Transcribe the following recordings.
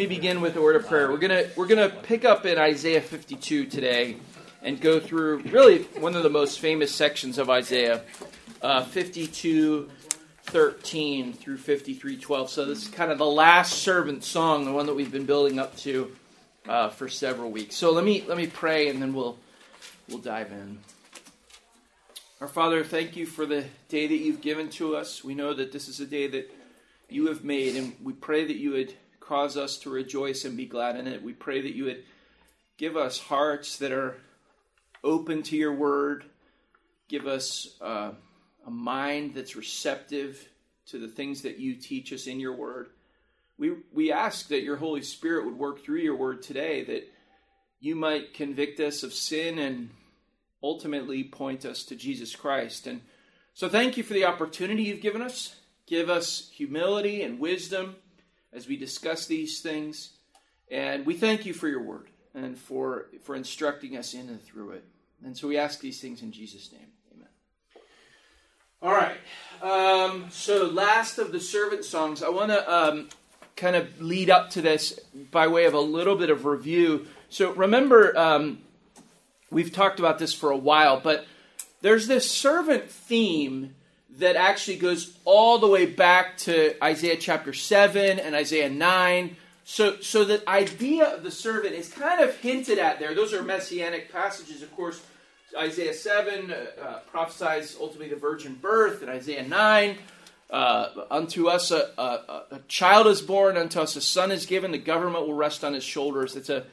me begin with a word of prayer. We're gonna we're gonna pick up in Isaiah 52 today and go through really one of the most famous sections of Isaiah, uh, 52, 13 through 53, 12. So this is kind of the last servant song, the one that we've been building up to uh, for several weeks. So let me let me pray and then we'll we'll dive in. Our Father, thank you for the day that you've given to us. We know that this is a day that you have made, and we pray that you would cause us to rejoice and be glad in it. We pray that you would give us hearts that are open to your word, give us uh, a mind that's receptive to the things that you teach us in your word. We, we ask that your Holy Spirit would work through your word today, that you might convict us of sin and ultimately point us to Jesus Christ. And so, thank you for the opportunity you've given us. Give us humility and wisdom as we discuss these things. And we thank you for your word and for, for instructing us in and through it. And so we ask these things in Jesus' name. Amen. All right. Um, so, last of the servant songs, I want to um, kind of lead up to this by way of a little bit of review. So, remember, um, we've talked about this for a while, but there's this servant theme that actually goes all the way back to Isaiah chapter 7 and Isaiah 9. So, so the idea of the servant is kind of hinted at there. Those are messianic passages, of course. Isaiah 7 uh, uh, prophesies ultimately the virgin birth, and Isaiah 9, uh, unto us a, a, a, child is born, unto us a son is given, the government will rest on his shoulders. It's a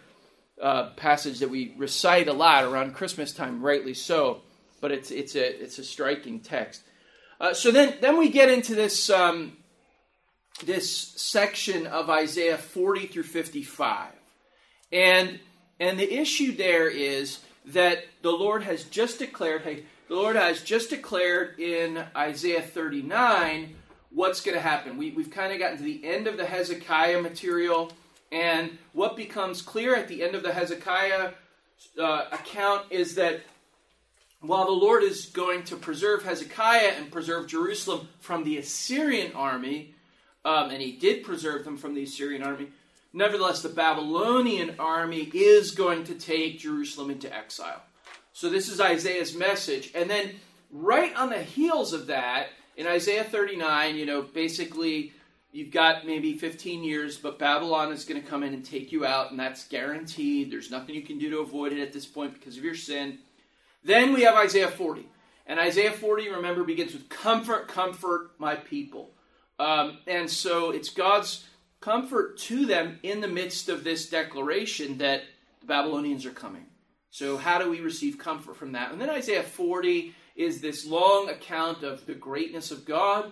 uh, passage that we recite a lot around Christmas time, rightly so, but it's, it's, a, it's a striking text. Uh, so then, then we get into this um, this section of Isaiah 40 through 55, and and the issue there is that the Lord has just declared. Hey, the Lord has just declared in Isaiah 39 what's going to happen. We, we've kind of gotten to the end of the Hezekiah material, and what becomes clear at the end of the Hezekiah uh, account is that while the Lord is going to preserve Hezekiah and preserve Jerusalem from the Assyrian army, um, and he did preserve them from the Assyrian army, nevertheless, the Babylonian army is going to take Jerusalem into exile. So, this is Isaiah's message. And then, right on the heels of that, in Isaiah 39, you know, basically, you've got maybe 15 years, but Babylon is going to come in and take you out, and that's guaranteed. There's nothing you can do to avoid it at this point because of your sin. Then we have Isaiah 40. And Isaiah 40, remember, begins with comfort, comfort my people. Um, and so it's God's comfort to them in the midst of this declaration that the Babylonians are coming. So, how do we receive comfort from that? And then Isaiah 40 is this long account of the greatness of God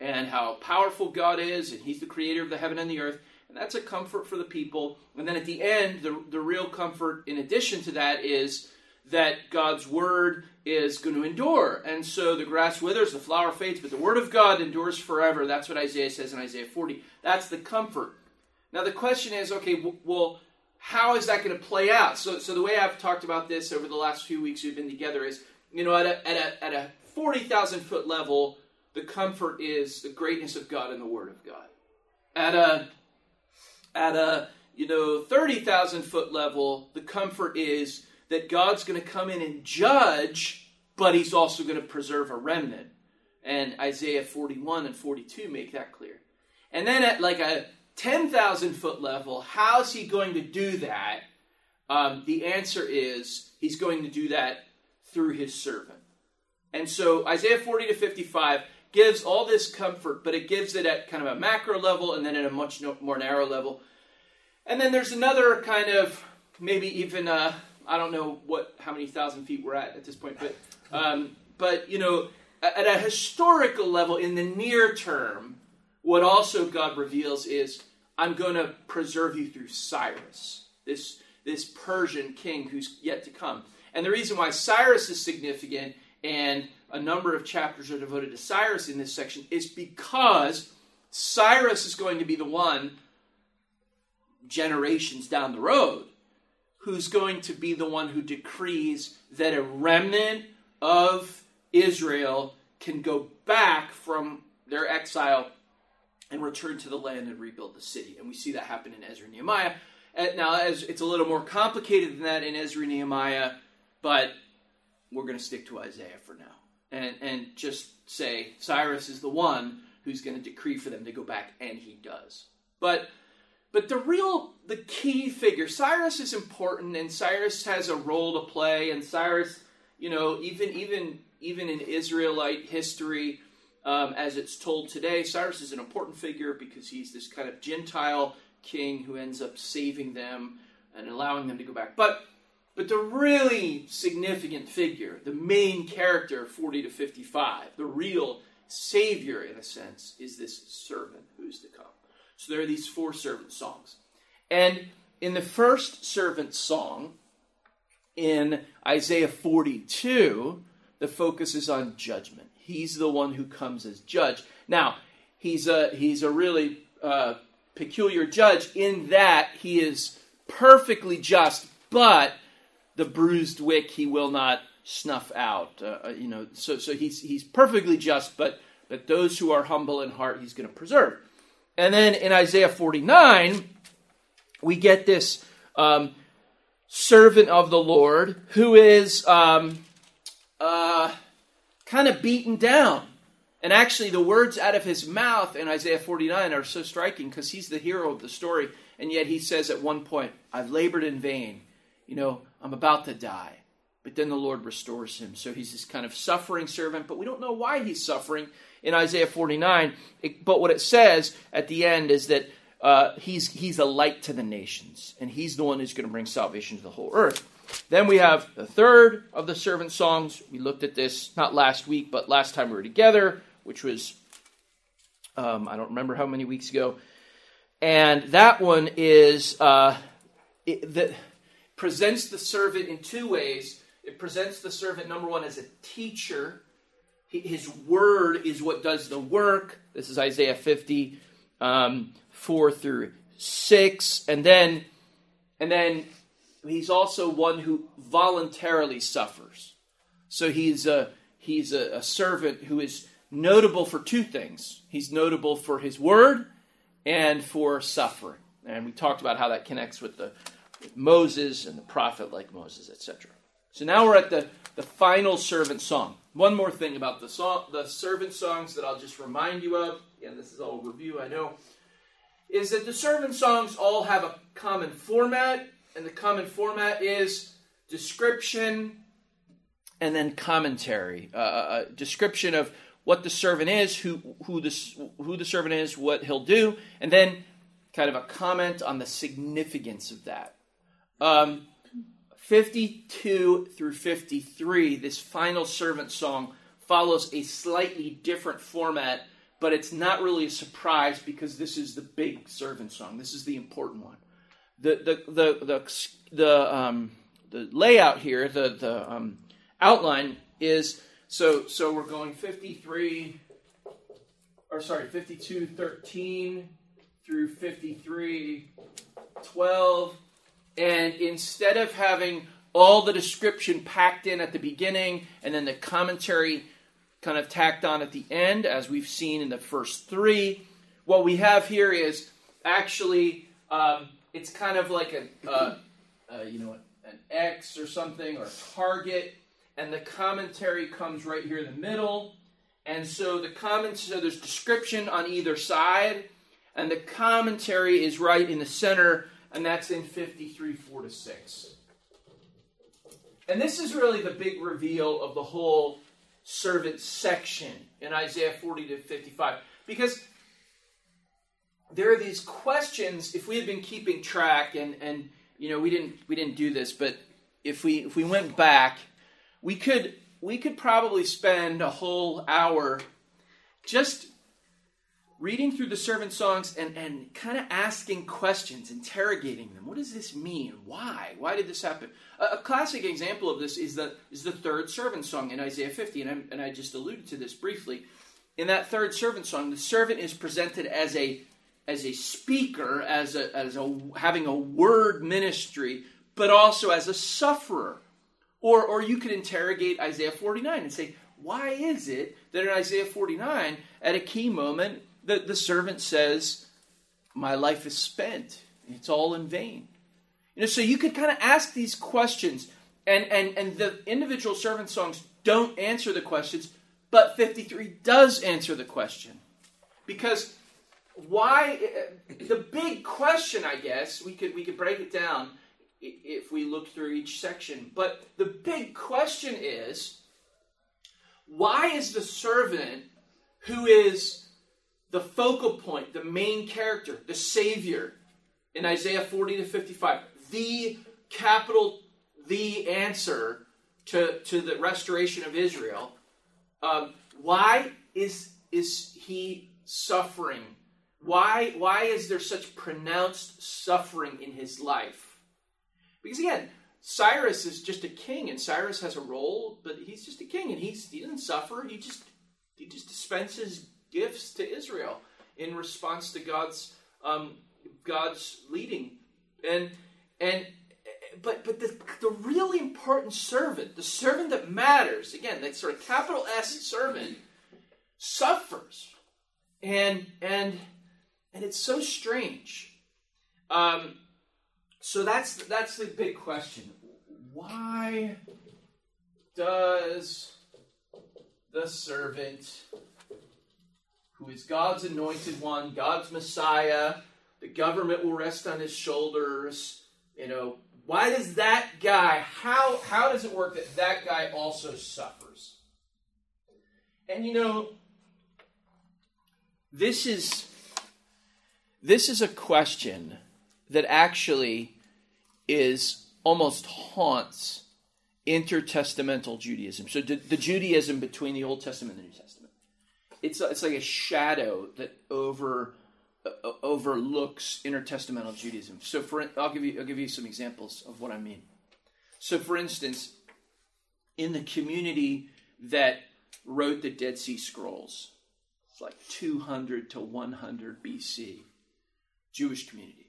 and how powerful God is, and He's the creator of the heaven and the earth. And that's a comfort for the people. And then at the end, the, the real comfort, in addition to that, is that God's word is going to endure. And so the grass withers, the flower fades, but the word of God endures forever. That's what Isaiah says in Isaiah 40. That's the comfort. Now the question is, okay, well, how is that going to play out? So, so the way I've talked about this over the last few weeks we've been together is, you know, at a, at a, at a 40,000 foot level, the comfort is the greatness of God and the Word of God. At a, at a, you know, 30,000 foot level, the comfort is that God's going to come in and judge, but he's also going to preserve a remnant. And Isaiah 41 and 42 make that clear. And then at like a 10,000 foot level, how's he going to do that? Um, the answer is he's going to do that through his servant. And so Isaiah 40 to 55 gives all this comfort, but it gives it at kind of a macro level and then at a much more narrow level. And then there's another kind of maybe even a I don't know what how many thousand feet we're at at this point, but um, but you know, at a historical level, in the near term, what also God reveals is I'm going to preserve you through Cyrus, this this Persian king who's yet to come. And the reason why Cyrus is significant and a number of chapters are devoted to Cyrus in this section is because Cyrus is going to be the one generations down the road who's going to be the one who decrees that a remnant of Israel can go back from their exile and return to the land and rebuild the city. And we see that happen in Ezra and Nehemiah. Uh, now, it's a little more complicated than that in Ezra and Nehemiah, but we're going to stick to Isaiah for now and, and just say Cyrus is the one who's going to decree for them to go back, and he does. But but the real the key figure, Cyrus is important, and Cyrus has a role to play, and Cyrus, you know, even even even in Israelite history, um, as it's told today, Cyrus is an important figure because he's this kind of Gentile king who ends up saving them and allowing them to go back. But but the really significant figure, the main character, 40 to 55, the real savior in a sense, is this servant who's to come. So there are these four servant songs. And in the first servant song, in Isaiah 42, the focus is on judgment. He's the one who comes as judge. Now, he's a, he's a really uh, peculiar judge in that he is perfectly just, but the bruised wick he will not snuff out. Uh, uh, you know, so so he's he's perfectly just, but but those who are humble in heart, he's going to preserve. And then in Isaiah 49, we get this um, servant of the Lord who is um, uh, kind of beaten down. And actually, the words out of his mouth in Isaiah 49 are so striking because he's the hero of the story. And yet he says at one point, I've labored in vain. You know, I'm about to die. But then the Lord restores him. So he's this kind of suffering servant, but we don't know why he's suffering in Isaiah 49. It, but what it says at the end is that uh, he's, he's a light to the nations, and he's the one who's going to bring salvation to the whole earth. Then we have the third of the servant songs. We looked at this not last week, but last time we were together, which was, um, I don't remember how many weeks ago. And that one is uh, it, the, presents the servant in two ways. It presents the servant, number one, as a teacher. His word is what does the work. This is Isaiah 50, um, 4 through 6. And then, and then he's also one who voluntarily suffers. So he's a, he's a, a servant who is notable for two things. He's notable for his word and for suffering. And we talked about how that connects with the Moses and the prophet like Moses, etc. So now we're at the, the final servant song. One more thing about the song, the servant songs that I'll just remind you of. Again, this is all review, I know. Is that the servant songs all have a common format, and the common format is description and then commentary. Uh, a uh, uh, description of what the servant is, who who the who the servant is, what he'll do, and then kind of a comment on the significance of that. Um, 52 through 53, this final servant song follows a slightly different format, but it's not really a surprise because this is the big servant song. This is the important one. The the the the the, um, the layout here, the the um, outline is so so we're going 53 or sorry 52 13 through 53 12 and instead of having all the description packed in at the beginning and then the commentary kind of tacked on at the end, as we've seen in the first three, what we have here is actually um, it's kind of like a, you know an X or something or a target, and the commentary comes right here in the middle. And so the comments, so there's description on either side, and the commentary is right in the center and that's in 53 4 to 6. And this is really the big reveal of the whole servant section in Isaiah 40 to 55. Because there are these questions, if we had been keeping track, and, and you know, we didn't we didn't do this, but if we if we went back, we could we could probably spend a whole hour just reading through the servant songs and, and kind of asking questions, interrogating them. What does this mean? Why? Why did this happen? A, a, classic example of this is the, is the third servant song in Isaiah 50, and, i and I just alluded to this briefly. In that third servant song, the servant is presented as a as a speaker, as a, as a having a word ministry, but also as a sufferer. Or, or you could interrogate Isaiah 49 and say, why is it that in Isaiah 49, at a key moment, the, the servant says, My life is spent. It's all in vain. You know, so you could kind of ask these questions, and, and, and the individual servant songs don't answer the questions, but 53 does answer the question. Because why eh, the big question, I guess, we could we could break it down if we look through each section. But the big question is why is the servant who is the focal point, the main character, the savior in Isaiah 40 to 55, the capital the answer to, to the restoration of Israel, um, why is is he suffering? Why why is there such pronounced suffering in his life? Because again, Cyrus is just a king, and Cyrus has a role, but he's just a king, and he's he doesn't suffer. He just he just dispenses gifts to Israel in response to God's um, God's leading, and and but but the, the really important servant, the servant that matters, again, that sort of capital S servant, suffers, and and and it's so strange. Um, so that's that's the big question. Why does the servant, who is God's anointed one, God's Messiah, the government will rest on his shoulders, you know, why does that guy, how, how does it work that that guy also suffers? And you know, this is this is a question that actually is almost haunts intertestamental Judaism. So the, the Judaism between the Old Testament and the New Testament. It's it's like a shadow that over uh, overlooks intertestamental Judaism. So, for I'll give you I'll give you some examples of what I mean. So, for instance, in the community that wrote the Dead Sea Scrolls, it's like 200 to 100 BC, Jewish community.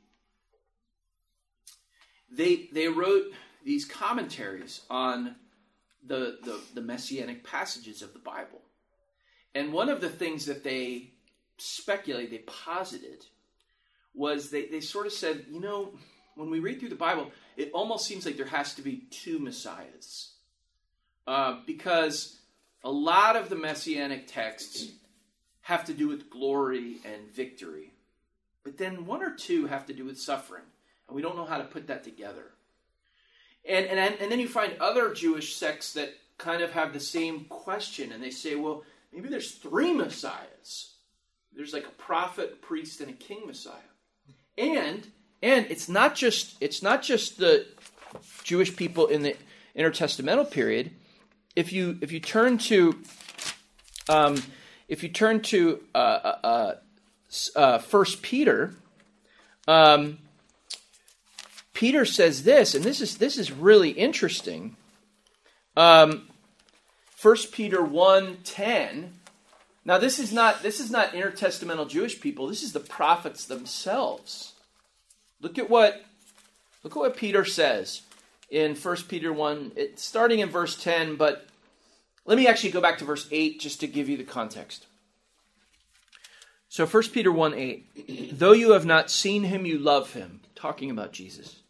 They they wrote these commentaries on the, the, the messianic passages of the Bible. And one of the things that they speculated, they posited, was they, they sort of said, you know, when we read through the Bible, it almost seems like there has to be two messiahs. Uh, because a lot of the messianic texts have to do with glory and victory. But then one or two have to do with suffering. And we don't know how to put that together. And, and, and then you find other Jewish sects that kind of have the same question. And they say, well, maybe there's three messiahs there's like a prophet, priest, and a king Messiah. And and it's not just it's not just the Jewish people in the intertestamental period. If you if you turn to um, if you turn to uh, uh, uh, First Peter, um, Peter says this, and this is this is really interesting. Um, First Peter 1, 10 now this is not this is not intertestamental Jewish people. This is the prophets themselves. Look at what look at what Peter says in 1 Peter 1, it, starting in verse 10, but let me actually go back to verse 8 just to give you the context. So 1 Peter 1 8, though you have not seen him, you love him, talking about Jesus.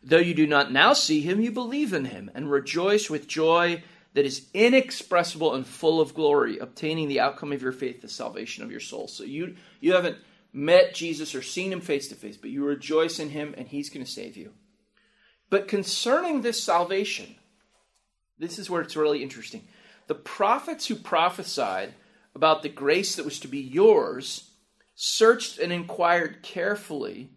Though you do not now see him, you believe in him and rejoice with joy that is inexpressible and full of glory, obtaining the outcome of your faith, the salvation of your soul. So you you haven't met Jesus or seen him face to face, but you rejoice in him and he's going to save you. But concerning this salvation, this is where it's really interesting. The prophets who prophesied about the grace that was to be yours searched and inquired carefully,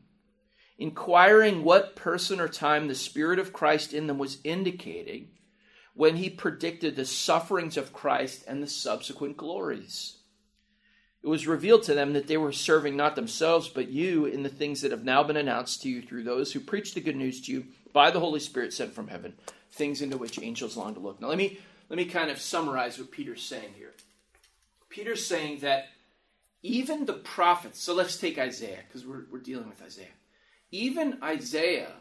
inquiring what person or time the Spirit of Christ in them was indicating when he predicted the sufferings of Christ and the subsequent glories. It was revealed to them that they were serving not themselves, but you in the things that have now been announced to you through those who preach the good news to you by the Holy Spirit sent from heaven, things into which angels long to look. Now, let me, let me kind of summarize what Peter's saying here. Peter's saying that even the prophets, so let's take Isaiah, because we're, we're dealing with Isaiah. Even Isaiah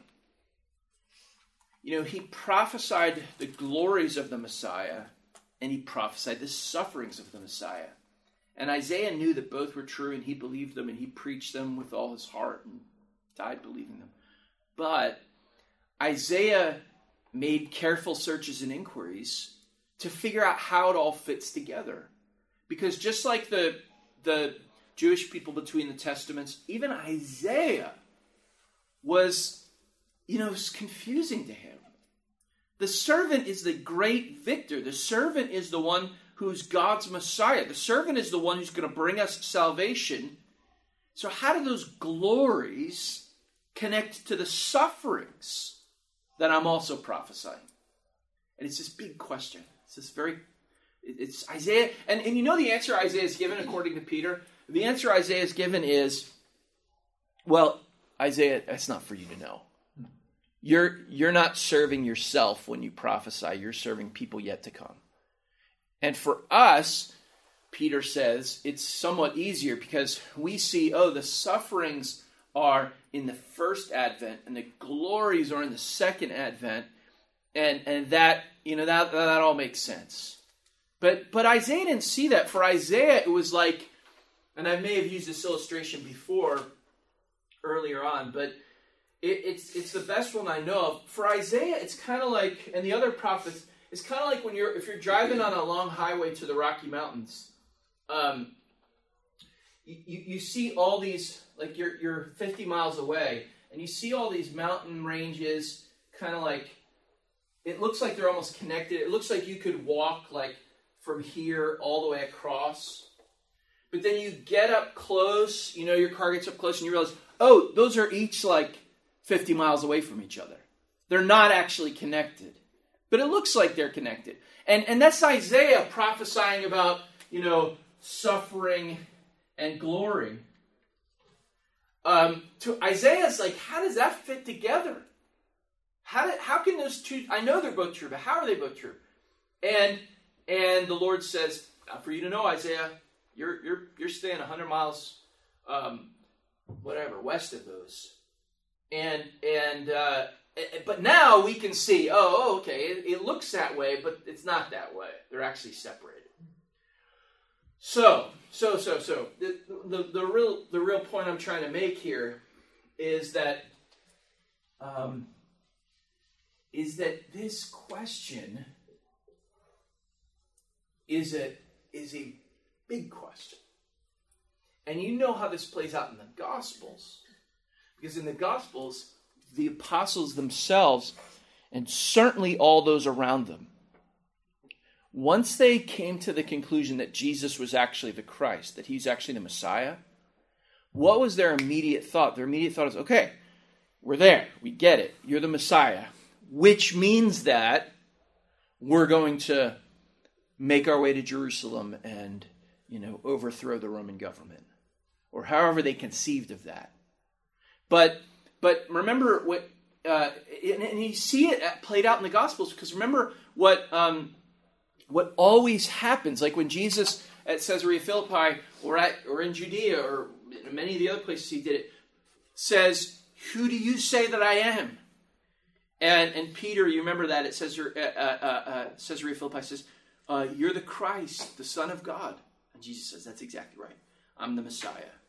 you know, he prophesied the glories of the Messiah and he prophesied the sufferings of the Messiah. And Isaiah knew that both were true, and he believed them, and he preached them with all his heart and died believing them. But Isaiah made careful searches and inquiries to figure out how it all fits together. Because just like the, the Jewish people between the Testaments, even Isaiah was, you know, it's confusing to him. The servant is the great victor. The servant is the one who's God's Messiah. The servant is the one who's going to bring us salvation. So, how do those glories connect to the sufferings that I'm also prophesying? And it's this big question. It's this very, it's Isaiah, and, and you know the answer Isaiah is given according to Peter? The answer Isaiah is given is, well, Isaiah, that's not for you to know. You're, you're not serving yourself when you prophesy, you're serving people yet to come. And for us, Peter says, it's somewhat easier because we see, oh, the sufferings are in the first advent and the glories are in the second advent. And, and that, you know, that, that all makes sense. But, but Isaiah didn't see that. For Isaiah, it was like, and I may have used this illustration before earlier on, but it, it's, it's the best one I know of. For Isaiah, it's kind of like, and the other prophets, it's kind of like when you're if you're driving on a long highway to the Rocky Mountains, um, you, you see all these like you're you're 50 miles away, and you see all these mountain ranges, kind of like it looks like they're almost connected. It looks like you could walk like from here all the way across. But then you get up close, you know, your car gets up close, and you realize, oh, those are each like 50 miles away from each other. They're not actually connected but it looks like they're connected. And, and that's Isaiah prophesying about, you know, suffering and glory. Um, to Isaiah's like, how does that fit together? How, did, how can those two, I know they're both true, but how are they both true? And, and the Lord says, for you to know, Isaiah, you're, you're, you're staying 100 miles, um, whatever, west of those. And, and, uh, Eh, but now we can see, oh, oh, okay, it, it looks that way, but it's not that way. They're actually separated. So, so, so, so the, the, the real the real point I'm trying to make here is that um, is that this question is a is a big question, and you know how this plays out in the Gospels, because in the Gospels the apostles themselves, and certainly all those around them, once they came to the conclusion that Jesus was actually the Christ, that he's actually the Messiah, what was their immediate thought? Their immediate thought is, okay, we're there. We get it. You're the Messiah. Which means that we're going to make our way to Jerusalem and, you know, overthrow the Roman government. Or however they conceived of that. But but remember what, uh, and, and, you see it played out in the Gospels because remember what um, what always happens, like when Jesus at Caesarea Philippi or at or in Judea or in many of the other places he did it, says, "Who do you say that I am?" And and Peter, you remember that it says, uh, uh, uh, Caesarea Philippi says, uh, "You're the Christ, the Son of God." And Jesus says, "That's exactly right. I'm the Messiah."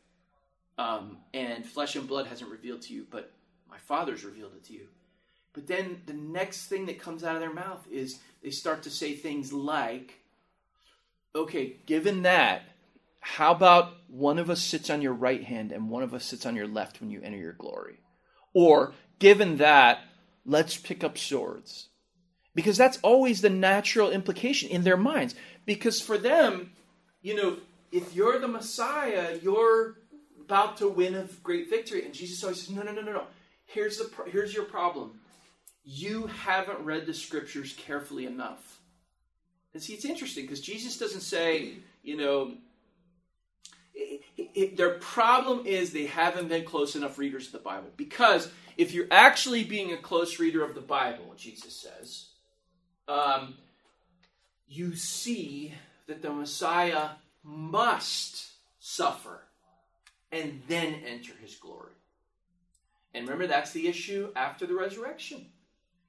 Um, and flesh and blood hasn't revealed to you, but my Father's revealed it to you. But then the next thing that comes out of their mouth is they start to say things like, okay, given that, how about one of us sits on your right hand and one of us sits on your left when you enter your glory? Or, given that, let's pick up swords. Because that's always the natural implication in their minds. Because for them, you know, if you're the Messiah, you're about to win a great victory. And Jesus always says, No, no, no, no, no. Here's, the, here's your problem. You haven't read the scriptures carefully enough. And see, it's interesting because Jesus doesn't say, you know, it, it, their problem is they haven't been close enough readers of the Bible. Because if you're actually being a close reader of the Bible, Jesus says, um, you see that the Messiah must suffer and then enter his glory. And remember, that's the issue after the resurrection.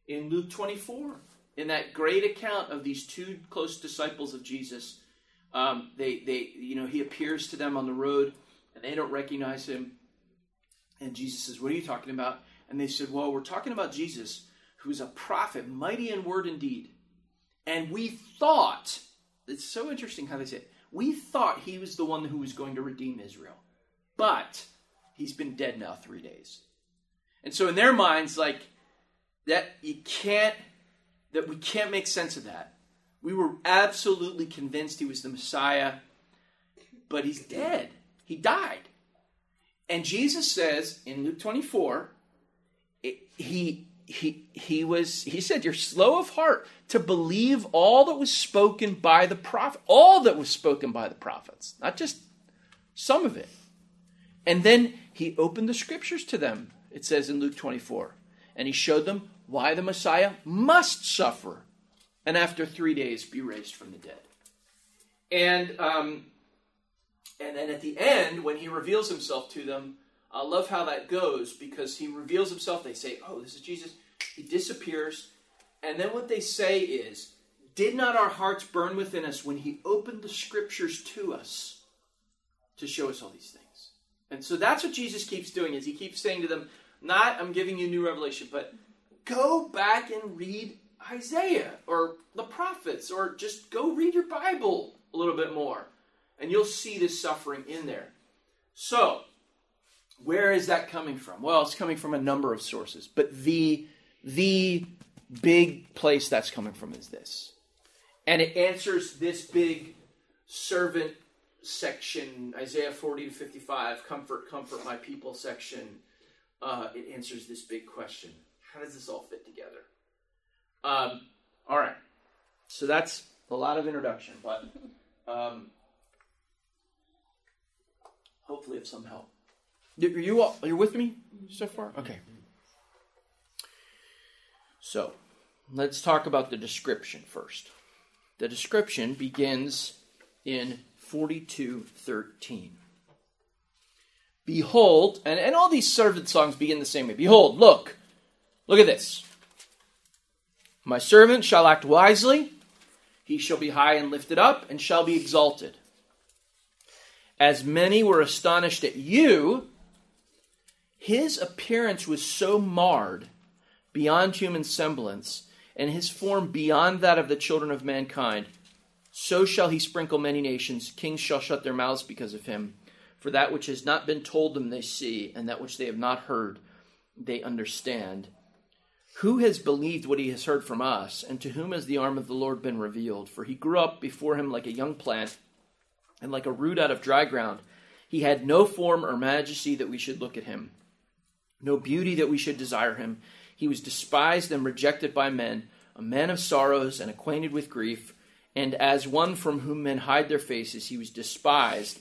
In Luke 24, in that great account of these two close disciples of Jesus, Um, they, they, you know, he appears to them on the road, and they don't recognize him. And Jesus says, "What are you talking about?" And they said, "Well, we're talking about Jesus, who is a prophet, mighty in word and deed." And we thought it's so interesting how they say it. We thought he was the one who was going to redeem Israel, but he's been dead now three days. And so in their minds, like that, you can't that we can't make sense of that. We were absolutely convinced he was the Messiah, but he's dead. He died. And Jesus says in Luke 24, it, he he he was he said you're slow of heart to believe all that was spoken by the prophet all that was spoken by the prophets not just some of it and then he opened the scriptures to them it says in Luke 24 and he showed them why the Messiah must suffer and after three days be raised from the dead. And um, and then at the end, when he reveals himself to them, I love how that goes because he reveals himself. They say, "Oh, this is Jesus." He disappears, and then what they say is, "Did not our hearts burn within us when he opened the scriptures to us to show us all these things?" And so that's what Jesus keeps doing. Is he keeps saying to them, "Not I'm giving you new revelation, but go back and read Isaiah or the prophets or just go read your Bible a little bit more and you'll see this suffering in there. So, where is that coming from? Well, it's coming from a number of sources, but the the big place that's coming from is this. And it answers this big servant section, Isaiah 40 to 55, comfort, comfort my people section. Uh, it answers this big question How does this all fit together? Um, all right. So that's a lot of introduction, but um, hopefully of some help. Are you all, are you with me so far? Okay. So, let's talk about the description first. The description begins in 42:13. Behold, and, and all these servant songs begin the same way. Behold, look, look at this. My servant shall act wisely, he shall be high and lifted up, and shall be exalted. As many were astonished at you, his appearance was so marred beyond human semblance, and his form beyond that of the children of mankind. So shall he sprinkle many nations. Kings shall shut their mouths because of him. For that which has not been told them they see, and that which they have not heard they understand. Who has believed what he has heard from us, and to whom has the arm of the Lord been revealed? For he grew up before him like a young plant, and like a root out of dry ground. He had no form or majesty that we should look at him, no beauty that we should desire him. He was despised and rejected by men, a man of sorrows and acquainted with grief, and as one from whom men hide their faces, he was despised,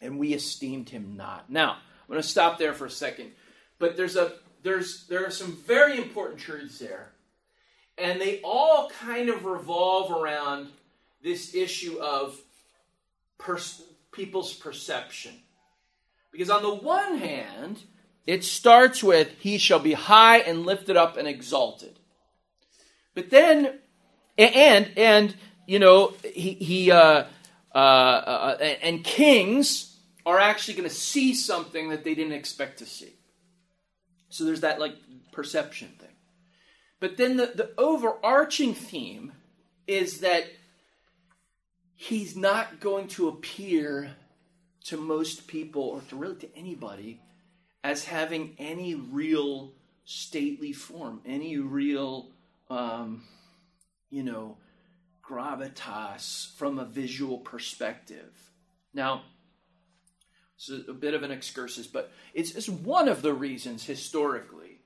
and we esteemed him not. Now, I'm going to stop there for a second, but there's a there's there are some very important truths there. And they all kind of revolve around this issue of pers- people's perception. Because on the one hand, it starts with, He shall be high and lifted up and exalted. But then, and, and, you know, he, he uh, uh, uh, and kings are actually going to see something that they didn't expect to see. So there's that like perception thing. But then the, the overarching theme is that he's not going to appear to most people or to really to anybody as having any real stately form, any real, um, you know, gravitas from a visual perspective. Now, it's a, a bit of an excursus, but it's, it's one of the reasons historically.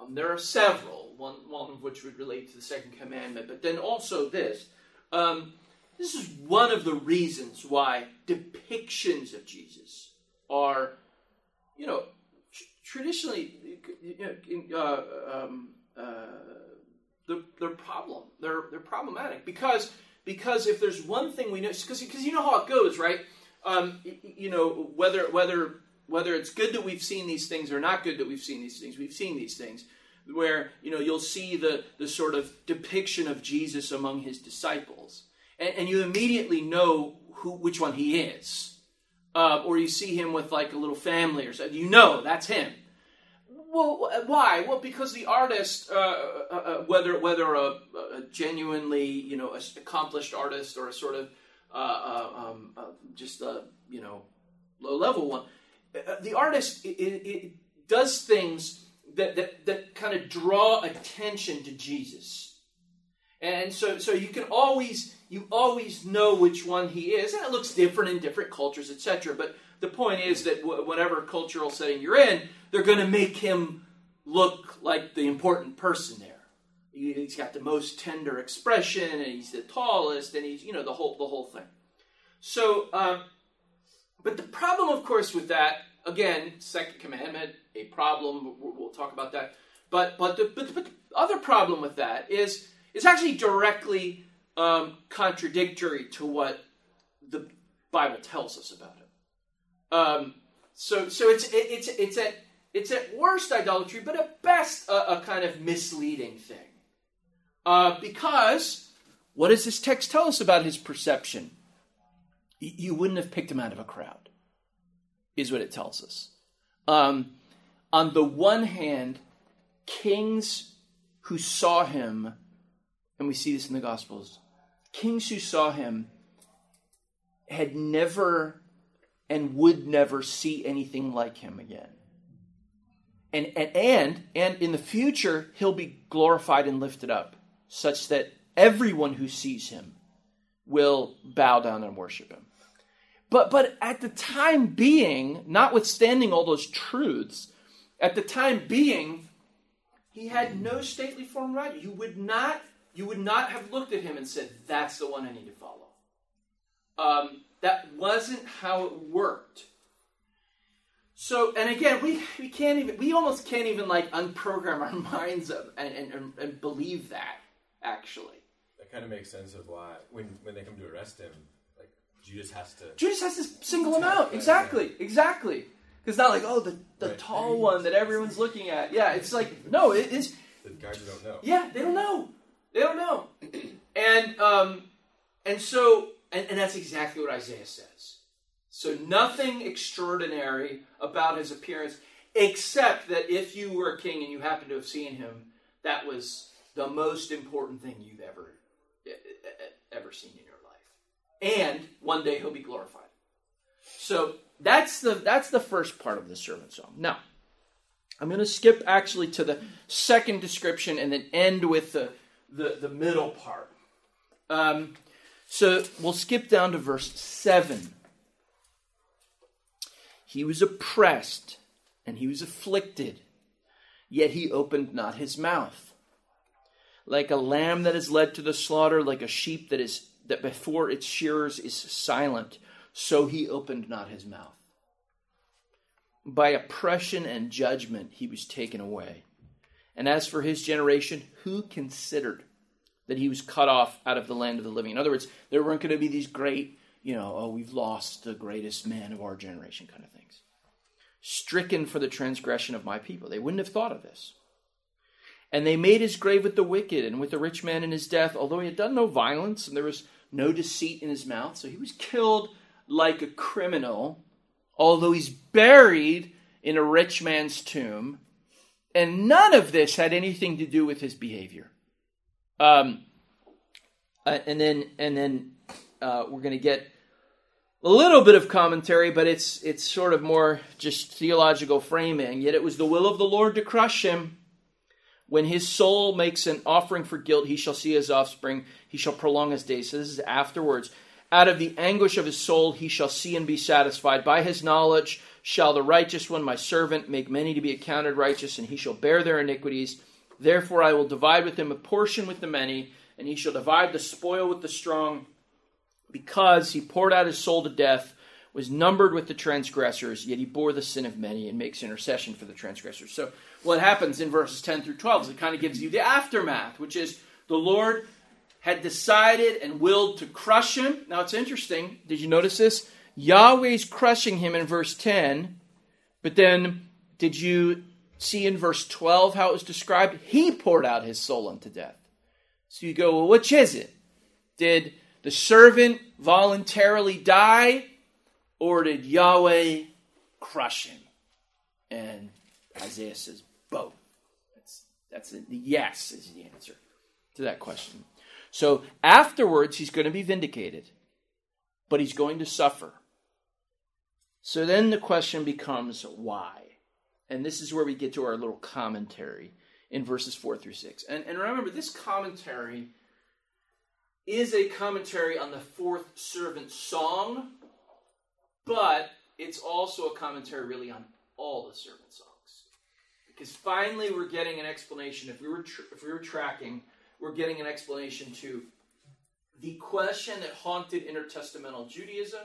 Um, there are several, one, one of which would relate to the second commandment, but then also this. Um, this is one of the reasons why depictions of Jesus are, you know, tr- traditionally, you know, uh, um, uh, they're, they're problem. They're they're problematic because because if there's one thing we know, because you know how it goes, right? um, you know, whether whether whether it's good that we've seen these things or not good that we've seen these things, we've seen these things where you know you'll see the the sort of depiction of Jesus among his disciples, and, and you immediately know who which one he is, uh, or you see him with like a little family or something. You know that's him. Well, why? Well, because the artist, uh, uh, uh whether whether a, a, genuinely you know accomplished artist or a sort of uh, uh, um, just a you know low level one, the artist it, it does things that, that that kind of draw attention to Jesus, and so so you can always you always know which one he is, and it looks different in different cultures, etc. But the point is that whatever cultural setting you're in, they're going to make him look like the important person there. He's got the most tender expression, and he's the tallest, and he's you know the whole the whole thing. So, um, but the problem, of course, with that again, second commandment, a problem. We'll, talk about that. But but the, but, but the other problem with that is is actually directly um, contradictory to what the Bible tells us about it. Um, so so it's it, it's it's at it's at worst idolatry, but at best a, a kind of misleading thing. Uh, because what does this text tell us about his perception? You wouldn't have picked him out of a crowd, is what it tells us. Um, on the one hand, kings who saw him, and we see this in the Gospels, kings who saw him had never and would never see anything like him again. And, and, and, and in the future, he'll be glorified and lifted up, such that everyone who sees him will bow down and worship him. But, but at the time being, notwithstanding all those truths, at the time being, he had no stately form right. You would not, you would not have looked at him and said, "That's the one I need to follow." Um, that wasn't how it worked. So, and again, we, we can't even, we almost can't even like unprogram our minds of, and, and, and believe that, actually. That kind of makes sense of why, when, when they come to arrest him, like, Judas has to. Judas has to single him out. Exactly, exactly. Because not like, oh, the, the right. tall one that everyone's looking at. Yeah, it's like, no, it is. The guys don't know. Yeah, they don't know. They don't know. And, um, and so and, and that's exactly what Isaiah says. So nothing extraordinary about his appearance, except that if you were a king and you happened to have seen him, that was the most important thing you've ever ever seen in your life. And one day he'll be glorified. So that's the that's the first part of the servant song. Now, I'm going to skip actually to the second description and then end with the the, the middle part. Um, so we'll skip down to verse 7. He was oppressed and he was afflicted, yet he opened not his mouth. Like a lamb that is led to the slaughter, like a sheep that is that before its shearers is silent, so he opened not his mouth. By oppression and judgment he was taken away. And as for his generation, who considered that he was cut off out of the land of the living. In other words, there weren't going to be these great, you know, oh, we've lost the greatest man of our generation kind of things. Stricken for the transgression of my people. They wouldn't have thought of this. And they made his grave with the wicked and with the rich man in his death, although he had done no violence and there was no deceit in his mouth. So he was killed like a criminal, although he's buried in a rich man's tomb. And none of this had anything to do with his behavior. Um, uh, and then and then uh, we're going to get a little bit of commentary, but it's it's sort of more just theological framing. Yet it was the will of the Lord to crush him. When his soul makes an offering for guilt, he shall see his offspring. He shall prolong his days. So this is afterwards. Out of the anguish of his soul, he shall see and be satisfied. By his knowledge shall the righteous one, my servant, make many to be accounted righteous, and he shall bear their iniquities. Therefore, I will divide with him a portion with the many, and he shall divide the spoil with the strong, because he poured out his soul to death, was numbered with the transgressors, yet he bore the sin of many and makes intercession for the transgressors. So, what happens in verses 10 through 12 is it kind of gives you the aftermath, which is the Lord had decided and willed to crush him. Now, it's interesting. Did you notice this? Yahweh's crushing him in verse 10, but then did you see in verse 12 how it was described? He poured out his soul unto death. So you go, well, which is it? Did the servant voluntarily die, or did Yahweh crush him? And Isaiah says, both. That's, that's a, yes, is the answer to that question. So afterwards, he's going to be vindicated, but he's going to suffer. So then the question becomes why? And this is where we get to our little commentary in verses 4 through 6. And, and remember, this commentary is a commentary on the fourth servant song, but it's also a commentary really on all the servant songs. Because finally we're getting an explanation. If we were, tr- if we were tracking, we're getting an explanation to the question that haunted intertestamental Judaism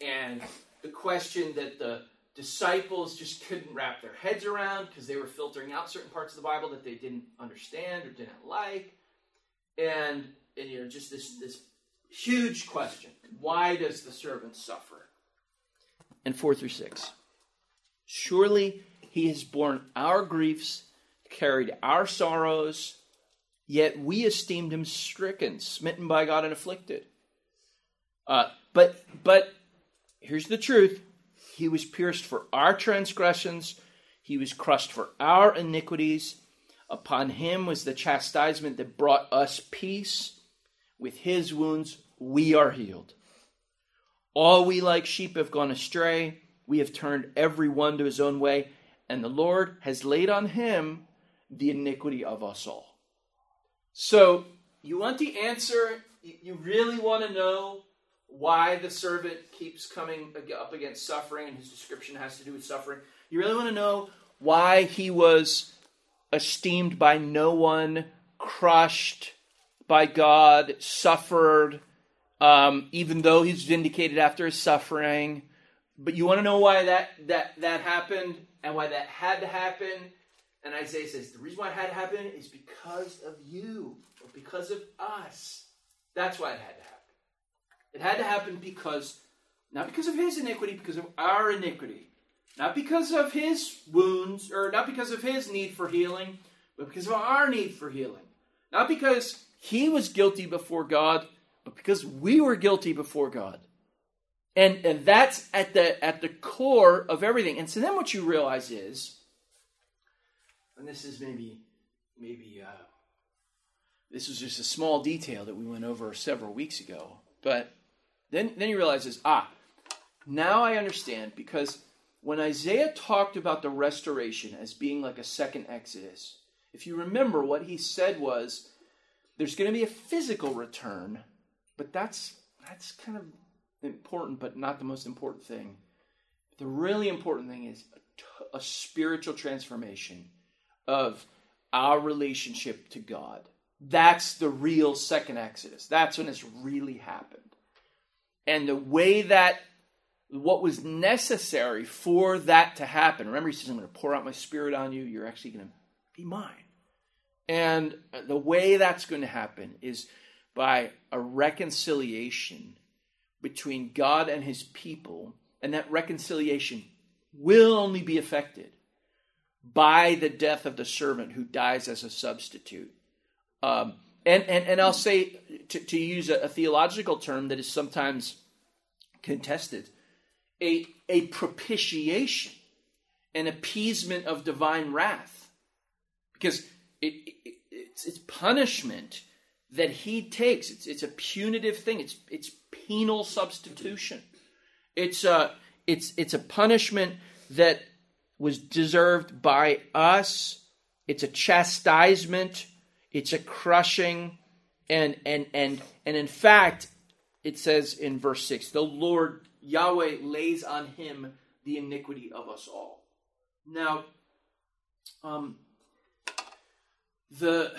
and the question that the disciples just couldn't wrap their heads around because they were filtering out certain parts of the Bible that they didn't understand or didn't like. And, and you know, just this this huge question. Why does the servant suffer? And four through six. Surely he has borne our griefs, carried our sorrows, yet we esteemed him stricken, smitten by God, and afflicted. Uh, but but here's the truth he was pierced for our transgressions, he was crushed for our iniquities. Upon him was the chastisement that brought us peace. With his wounds, we are healed. All we like sheep have gone astray. We have turned every one to his own way, and the Lord has laid on him the iniquity of us all. So, you want the answer? You really want to know why the servant keeps coming up against suffering, and his description has to do with suffering. You really want to know why he was esteemed by no one, crushed by God, suffered, um, even though he's vindicated after his suffering. But you want to know why that, that, that happened and why that had to happen. And Isaiah says the reason why it had to happen is because of you, or because of us. That's why it had to happen. It had to happen because, not because of his iniquity, because of our iniquity. Not because of his wounds, or not because of his need for healing, but because of our need for healing. Not because he was guilty before God, but because we were guilty before God. And, and that's at the, at the core of everything. And so then what you realize is, and this is maybe, maybe, uh, this was just a small detail that we went over several weeks ago, but then, then he realizes, ah, now I understand because when Isaiah talked about the restoration as being like a second Exodus, if you remember, what he said was there's going to be a physical return, but that's that's kind of important, but not the most important thing. The really important thing is a, a spiritual transformation of our relationship to God. That's the real second Exodus. That's when it's really happened and the way that what was necessary for that to happen. Remember, he says, I'm going to pour out my spirit on you. You're actually going to be mine. And the way that's going to happen is by a reconciliation between God and his people. And that reconciliation will only be effected by the death of the servant who dies as a substitute. Um, and, and, and I'll say, to, to use a, a theological term that is sometimes contested, a, a propitiation, an appeasement of divine wrath. Because it, it, it's, it's punishment that he takes. It's, it's a punitive thing. It's, it's penal substitution. It's a, it's, it's a punishment that was deserved by us. It's a chastisement it's a crushing, and and and and in fact, it says in verse six, the Lord Yahweh lays on him the iniquity of us all. Now, um, the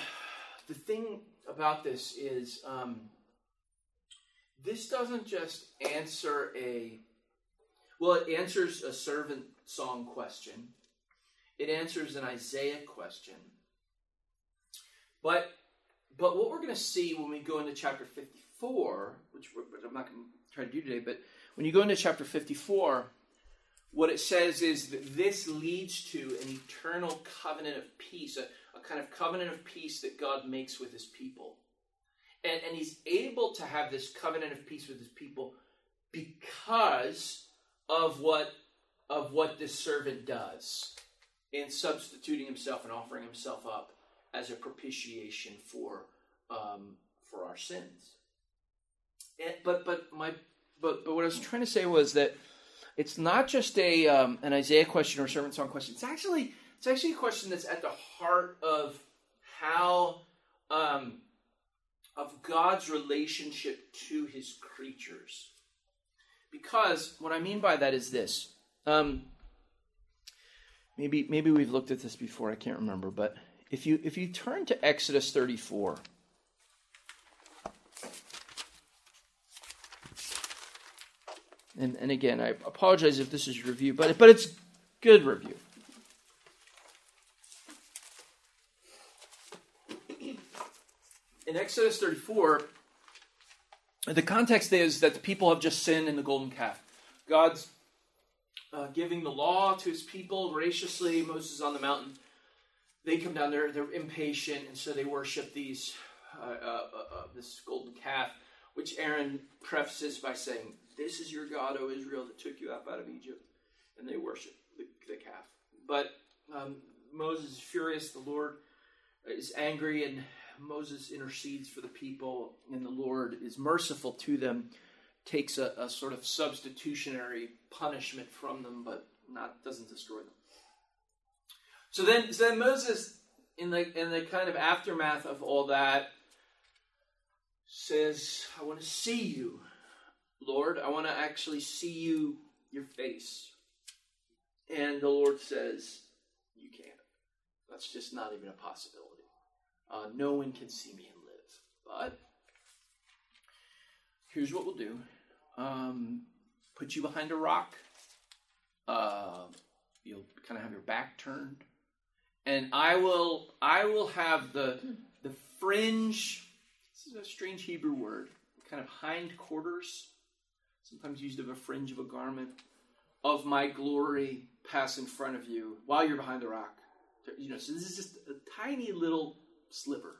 the thing about this is um, this doesn't just answer a well, it answers a servant song question. It answers an Isaiah question. But but what we're going to see when we go into chapter 54, which I'm not going to try to do today, but when you go into chapter 54, what it says is that this leads to an eternal covenant of peace, a, a kind of covenant of peace that God makes with his people. And, and he's able to have this covenant of peace with his people because of what of what this servant does in substituting himself and offering himself up as a propitiation for um, for our sins. And, but but my but, but what I was trying to say was that it's not just a um, an Isaiah question or a servant song question. It's actually it's actually a question that's at the heart of how um, of God's relationship to His creatures. Because what I mean by that is this. Um, maybe maybe we've looked at this before. I can't remember, but if you if you turn to Exodus thirty four. And, and again, I apologize if this is review, but but it's good review. In Exodus 34, the context is that the people have just sinned in the golden calf. God's uh, giving the law to his people graciously. Moses on the mountain. They come down there, they're impatient, and so they worship these uh, uh, uh, uh this golden calf, which Aaron prefaces by saying, This is your God, O Israel, that took you up out of Egypt. And they worship the, the calf. But um, Moses is furious. The Lord is angry, and Moses intercedes for the people, and the Lord is merciful to them, takes a, a sort of substitutionary punishment from them, but not doesn't destroy them. So then, so then Moses, in the in the kind of aftermath of all that, says, "I want to see you, Lord. I want to actually see you, your face." And the Lord says, "You can't. That's just not even a possibility." Uh, no one can see me and live. But here's what we'll do um, put you behind a rock. Uh, you'll kind of have your back turned. And I will, I will have the the fringe. This is a strange Hebrew word. Kind of hind quarters, sometimes used of a fringe of a garment, of my glory pass in front of you while you're behind the rock. You know, so this is just a tiny little sliver.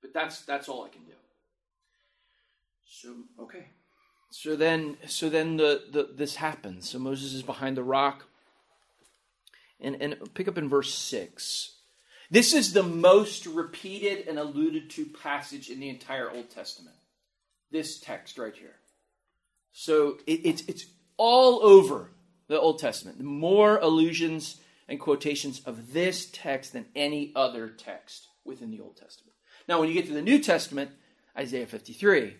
But that's that's all I can do. So okay. So then so then the, the this happens. So Moses is behind the rock. And and pick up in verse six. This is the most repeated and alluded to passage in the entire Old Testament. This text right here. So it, it's it's all over the Old Testament. More allusions and quotations of this text than any other text within the Old Testament. Now, when you get to the New Testament, Isaiah 53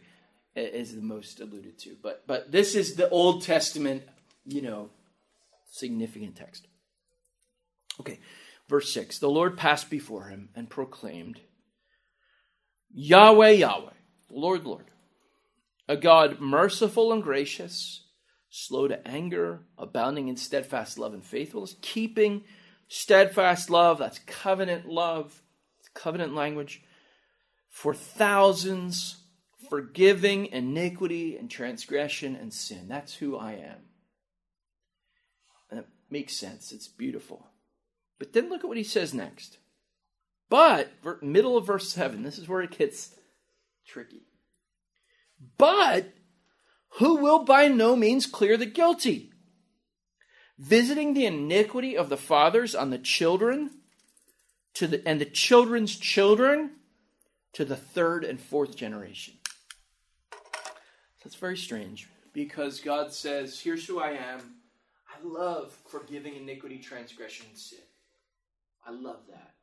is the most alluded to, but but this is the Old Testament, you know, significant text. Okay, verse 6 The Lord passed before him and proclaimed, Yahweh, Yahweh, Lord, Lord, a God merciful and gracious, slow to anger, abounding in steadfast love and faithfulness, keeping steadfast love, that's covenant love, covenant language, for thousands, forgiving iniquity and transgression and sin. That's who I am. And it makes sense. It's beautiful. But then look at what he says next. But, middle of verse 7, this is where it gets tricky. But who will by no means clear the guilty? Visiting the iniquity of the fathers on the children to the and the children's children to the third and fourth generation. That's very strange because God says, Here's who I am. I love forgiving iniquity, transgression, and sin. I love that.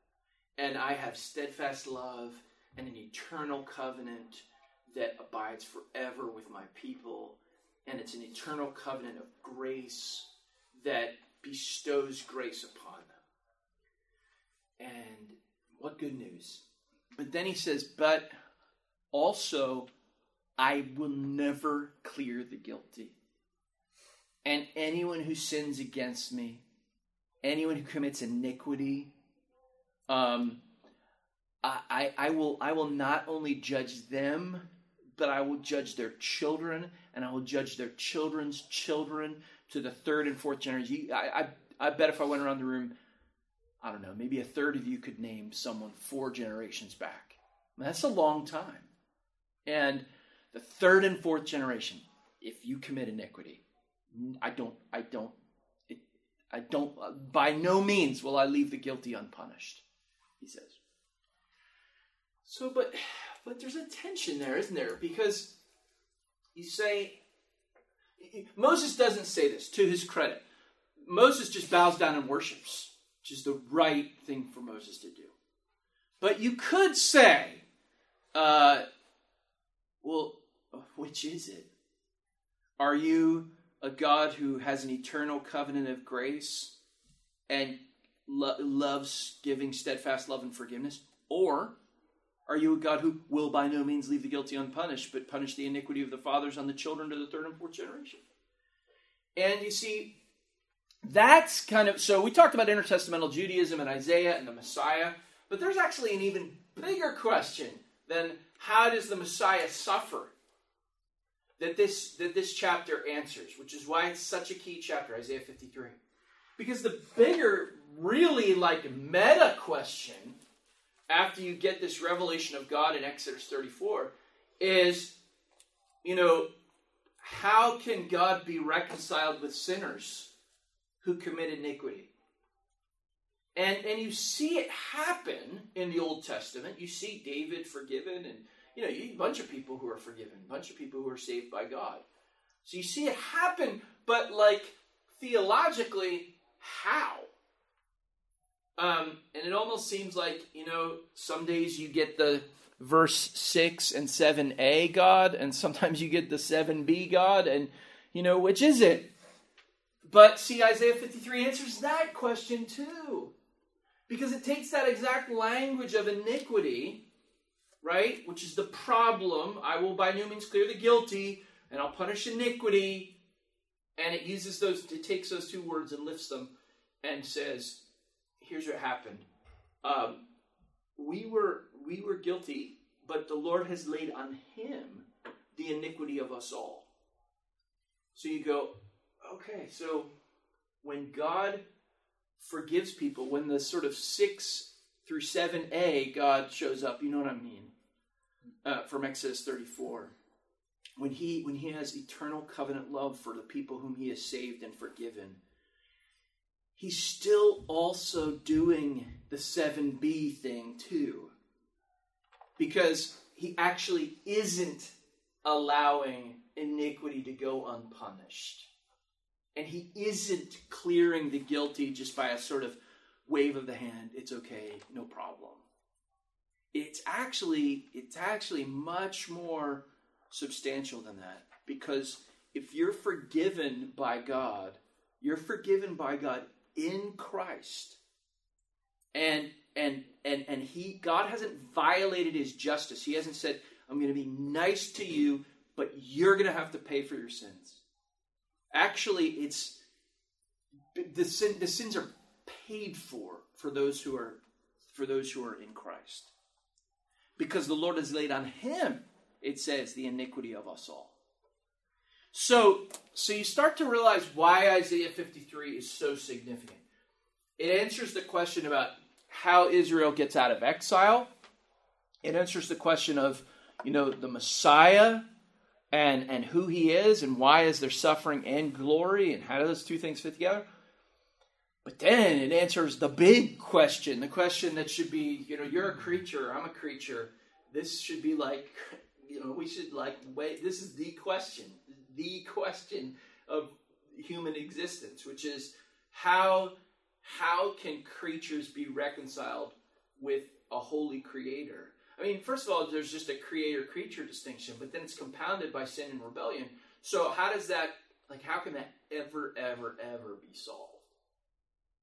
And I have steadfast love and an eternal covenant that abides forever with my people. And it's an eternal covenant of grace that bestows grace upon them. And what good news. But then he says, But also, I will never clear the guilty. And anyone who sins against me, anyone who commits iniquity, um, I, I, I, will I will not only judge them, but I will judge their children, and I will judge their children's children to the third and fourth generation. I, I, I bet if I went around the room, I don't know, maybe a third of you could name someone four generations back. that's a long time. And the third and fourth generation, if you commit iniquity, I don't, I don't, I don't, by no means will I leave the guilty unpunished, he says. So, but, but there's a tension there, isn't there? Because you say, Moses doesn't say this to his credit. Moses just bows down and worships, which is the right thing for Moses to do. But you could say, uh, well, which is it? Are you a God who has an eternal covenant of grace and lo- loves giving steadfast love and forgiveness? Or are you a God who will by no means leave the guilty unpunished, but punish the iniquity of the fathers on the children to the third and fourth generation? And you see, that's kind of so we talked about intertestamental Judaism and Isaiah and the Messiah, but there's actually an even bigger question than how does the Messiah suffer? That this that this chapter answers, which is why it's such a key chapter, Isaiah 53. Because the bigger, really like meta question after you get this revelation of God in Exodus 34 is, you know, how can God be reconciled with sinners who commit iniquity? And, and you see it happen in the Old Testament. You see David forgiven, and you know, a bunch of people who are forgiven, a bunch of people who are saved by God. So you see it happen, but like theologically, how? Um, and it almost seems like, you know, some days you get the verse 6 and 7a God, and sometimes you get the 7b God, and, you know, which is it? But see, Isaiah 53 answers that question too. Because it takes that exact language of iniquity, right, which is the problem. I will by no means clear the guilty, and I'll punish iniquity. And it uses those, it takes those two words and lifts them and says, here's what happened. Um, we were we were guilty, but the Lord has laid on him the iniquity of us all. So you go, okay, so when God forgives people, when the sort of six through seven A God shows up, you know what I mean? Uh, from Exodus 34. When he when he has eternal covenant love for the people whom he has saved and forgiven he's still also doing the 7b thing too. Because he actually isn't allowing iniquity to go unpunished. And he isn't clearing the guilty just by a sort of wave of the hand, it's okay, no problem. It's actually it's actually much more substantial than that because if you're forgiven by God, you're forgiven by God in Christ. And and and and he God hasn't violated his justice. He hasn't said, I'm going to be nice to you, but you're going to have to pay for your sins. Actually, it's the sin the sins are paid for for those who are for those who are in Christ. Because the Lord has laid on him, it says, the iniquity of us all. So, so you start to realize why Isaiah 53 is so significant. It answers the question about how Israel gets out of exile. It answers the question of, you know, the Messiah and and who he is and why is there suffering and glory and how do those two things fit together. Then it answers the big question, the question that should be, you know, you're a creature, I'm a creature. This should be like, you know, we should like wait. This is the question the question of human existence, which is how how can creatures be reconciled with a holy creator? I mean, first of all, there's just a creator creature distinction, but then it's compounded by sin and rebellion. So how does that like how can that ever ever ever be solved?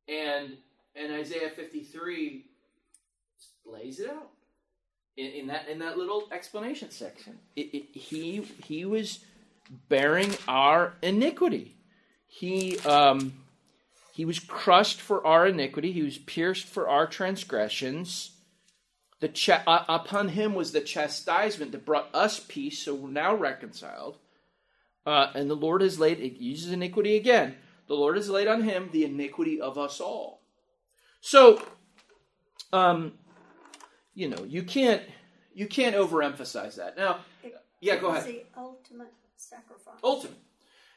And and Isaiah 53 lays it out in, in that in that little explanation section. It, it, he he was bearing our iniquity. He, um, he was crushed for our iniquity, he was pierced for our transgressions. The cha- uh, upon him was the chastisement that brought us peace, so we're now reconciled. Uh, and the Lord has laid, it uses iniquity again. The Lord has laid on him the iniquity of us all. So, um, you know, you can't you can't overemphasize that. Now, yeah, go ahead. The ultimate sacrifice. Ultimate.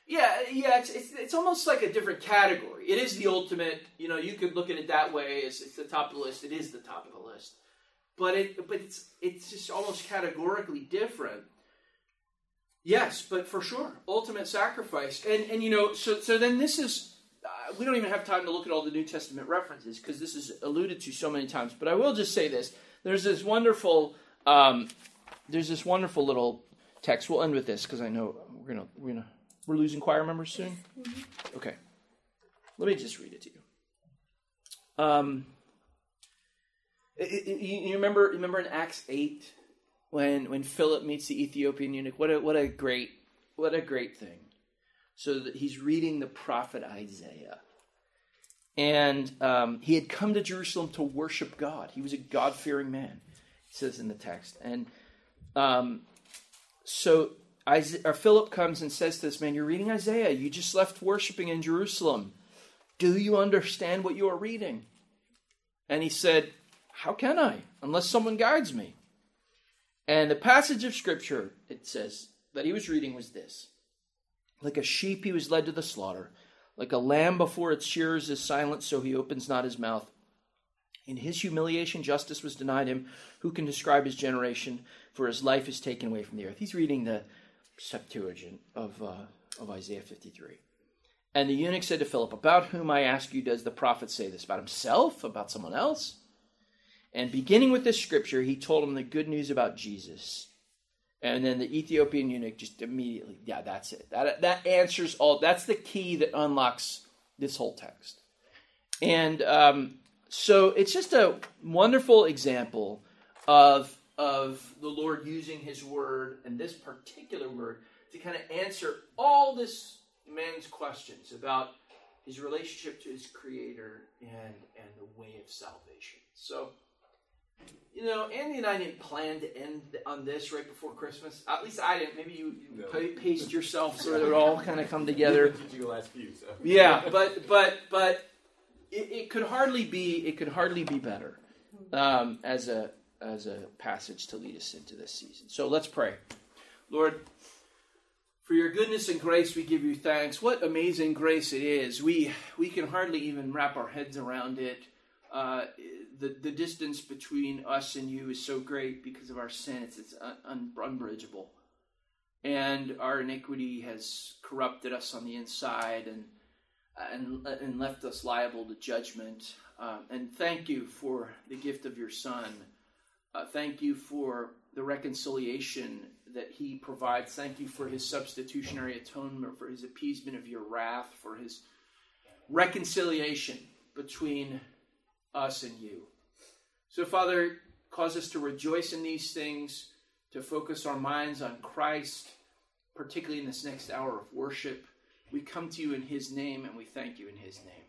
Yeah, yeah, it's, it's, it's almost like a different category. It is the ultimate. You know, you could look at it that way. It's, it's the top of the list. It is the top of the list, but it but it's it's just almost categorically different. Yes, but for sure, ultimate sacrifice, and and you know, so so then this is uh, we don't even have time to look at all the New Testament references because this is alluded to so many times. But I will just say this: there's this wonderful um, there's this wonderful little text. We'll end with this because I know we're gonna we're gonna we're losing choir members soon. Okay, let me just read it to you. Um, it, it, you you remember remember in Acts eight when when Philip meets the Ethiopian eunuch? What a what a great what a great thing. So that he's reading the prophet Isaiah. And um, he had come to Jerusalem to worship God. He was a God fearing man, it says in the text. And um, so Isaiah, Philip comes and says to this man, You're reading Isaiah. You just left worshiping in Jerusalem. Do you understand what you are reading? And he said, How can I, unless someone guides me? And the passage of scripture, it says, that he was reading was this Like a sheep, he was led to the slaughter. Like a lamb before its shearers is silent, so he opens not his mouth. In his humiliation, justice was denied him. Who can describe his generation? For his life is taken away from the earth. He's reading the Septuagint of, uh, of Isaiah 53. And the eunuch said to Philip, About whom I ask you, does the prophet say this? About himself? About someone else? And beginning with this scripture, he told him the good news about Jesus. And then the Ethiopian eunuch just immediately, yeah, that's it. That, that answers all. That's the key that unlocks this whole text. And um, so it's just a wonderful example of, of the Lord using his word and this particular word to kind of answer all this man's questions about his relationship to his creator and, and the way of salvation. So you know, Andy and I didn't plan to end on this right before Christmas. At least I didn't. Maybe you, you No. pa- paced yourself so that it all kind of come together. Last few, so. Yeah, but but but it, it could hardly be it could hardly be better um, as a as a passage to lead us into this season. So let's pray, Lord. For your goodness and grace, we give you thanks. What amazing grace it is. We we can hardly even wrap our heads around it. Uh, the the distance between us and you is so great because of our sin. It's it's un, un, unbridgeable, and our iniquity has corrupted us on the inside and and and left us liable to judgment. Um, and thank you for the gift of your Son. Uh, thank you for the reconciliation that He provides. Thank you for His substitutionary atonement, for His appeasement of your wrath, for His reconciliation between us and you. So, Father, cause us to rejoice in these things, to focus our minds on Christ, particularly in this next hour of worship. We come to you in His name and we thank you in His name.